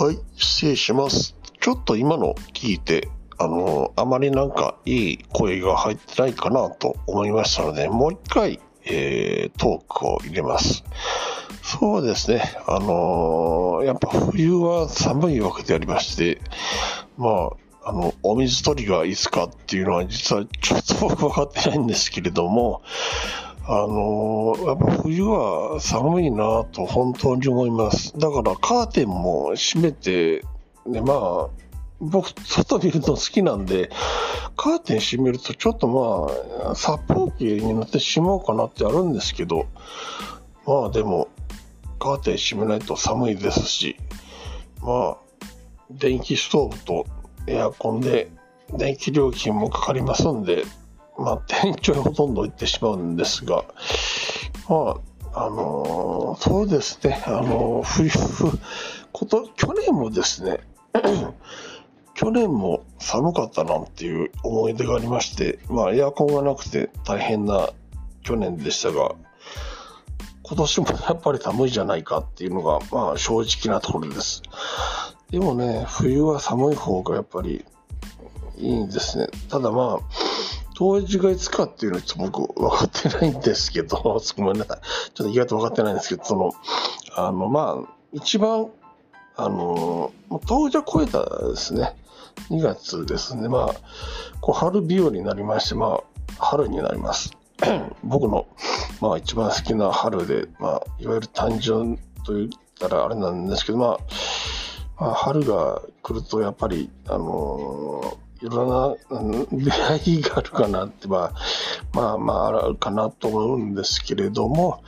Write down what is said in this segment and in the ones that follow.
はい、失礼します。ちょっと今の聞いて、あの、あまりなんかいい声が入ってないかなと思いましたので、もう一回、えー、トークを入れます。そうですね、あのやっぱ冬は寒いわけでありまして、まあ、あの、お水取りがいつかっていうのは実はちょっと分かってないんですけれども、あのやっぱ冬は寒いなと本当に思います。だからカーテンも閉めて、ね、まあ、僕、外見るの好きなんで、カーテン閉めるとちょっとまあ、殺風景になってしまうかなってあるんですけど、まあでも、カーテン閉めないと寒いですし、まあ、電気ストーブとエアコンで電気料金もかかりますんで、まあ、店長にほとんど行ってしまうんですが、まあ、あのーそうですね、あのー冬、こと、去年もですね、去年も寒かったなっていう思い出がありまして、まあ、エアコンがなくて大変な去年でしたが、今年もやっぱり寒いじゃないかっていうのが、まあ、正直なところです。でもね、冬は寒い方がやっぱりいいんですね。ただまあ、当時がいつかっていうのはちょっと僕分かってないんですけど、ごめんなさい。ちょっと意外と分かってないんですけど、その、あの、まあ、一番、あの、当時は超えたですね。2月ですね。まあ、こう春日和になりまして、まあ、春になります。僕の、まあ、一番好きな春で、まあ、いわゆる誕生と言ったらあれなんですけど、まあ、まあ、春が来るとやっぱり、あのいいろんな出会いがあるかなって、まあ、まあまああるかなと思うんですけれども、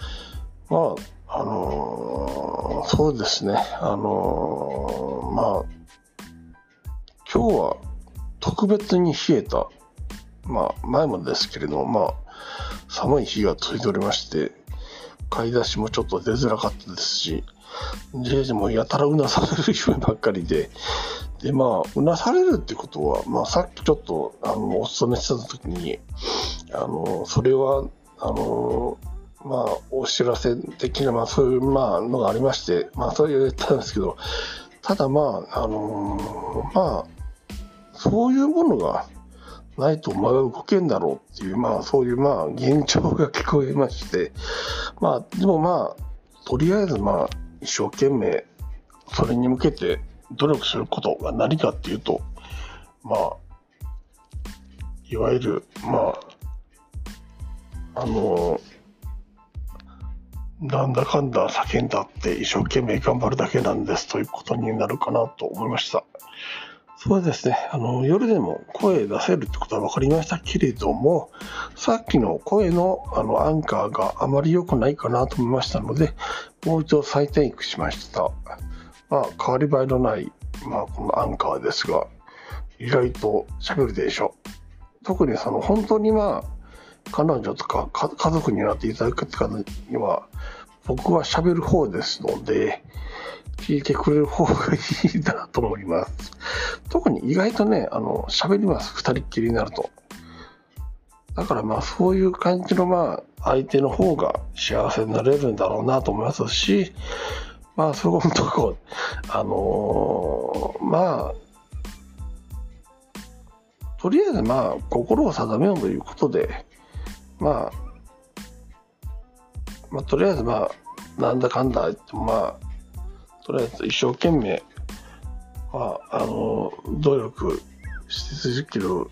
まあ、あのそうですね、あのまあ、今日は特別に冷えた、まあ、前もですけれども、まあ、寒い日が続いておりまして、買い出しもちょっと出づらかったですし、ジェイジもやたらうなされる日ばっかりで、で、まあ、うなされるってことは、まあ、さっきちょっと、あの、お勤めしてた時に、あの、それは、あの、まあ、お知らせ的な、まあ、そういう、まあ、のがありまして、まあ、そう言ったんですけど、ただ、まあ、あの、まあ、そういうものがないとお前は動けんだろうっていう、まあ、そういう、まあ、現状が聞こえまして、まあ、でもまあ、とりあえず、まあ、一生懸命、それに向けて努力することが何かっていうと、まあ、いわゆる、まあ、あの、なんだかんだ叫んだって一生懸命頑張るだけなんですということになるかなと思いました。そうですね。あの、夜でも声出せるってことは分かりましたけれども、さっきの声のあのアンカーがあまり良くないかなと思いましたので、もう一度再テイクしました。まあ、変わり映えのない、まあ、このアンカーですが、意外と喋るでしょう。特にその、本当にまあ、彼女とかか家族になっていただく方には、僕は喋る方ですので、聞いてくれる方がいいなと思います。特に意外とね、あの、喋ります。二人っきりになると。だからまあ、そういう感じのまあ、相手の方が幸せになれるんだろうなと思いますし、まあ、そこのとこ、あのーまあ、とりあえずまあ、心を定めようということで、まあ、まあ、とりあえずまあ、なんだかんだ言ってまあ、とりあえず一生懸命、まあ、あの、努力し続ける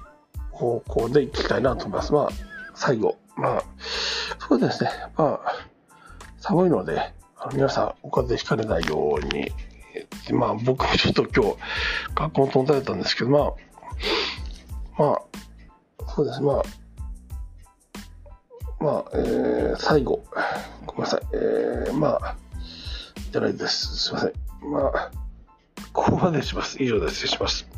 方向でいきたいなと思います。まあ、最後、まあ、そうですね、まあ、寒いので、皆さんお風邪ひかれないように、でまあ、僕もちょっと今日、学校の飛んだれたんですけど、まあ、まあ、そうです、まあ、まあ、えー最後、ごめんなさい、えーまあ、じゃないです。すいません。まあ、ここまでします。以上です。失礼します。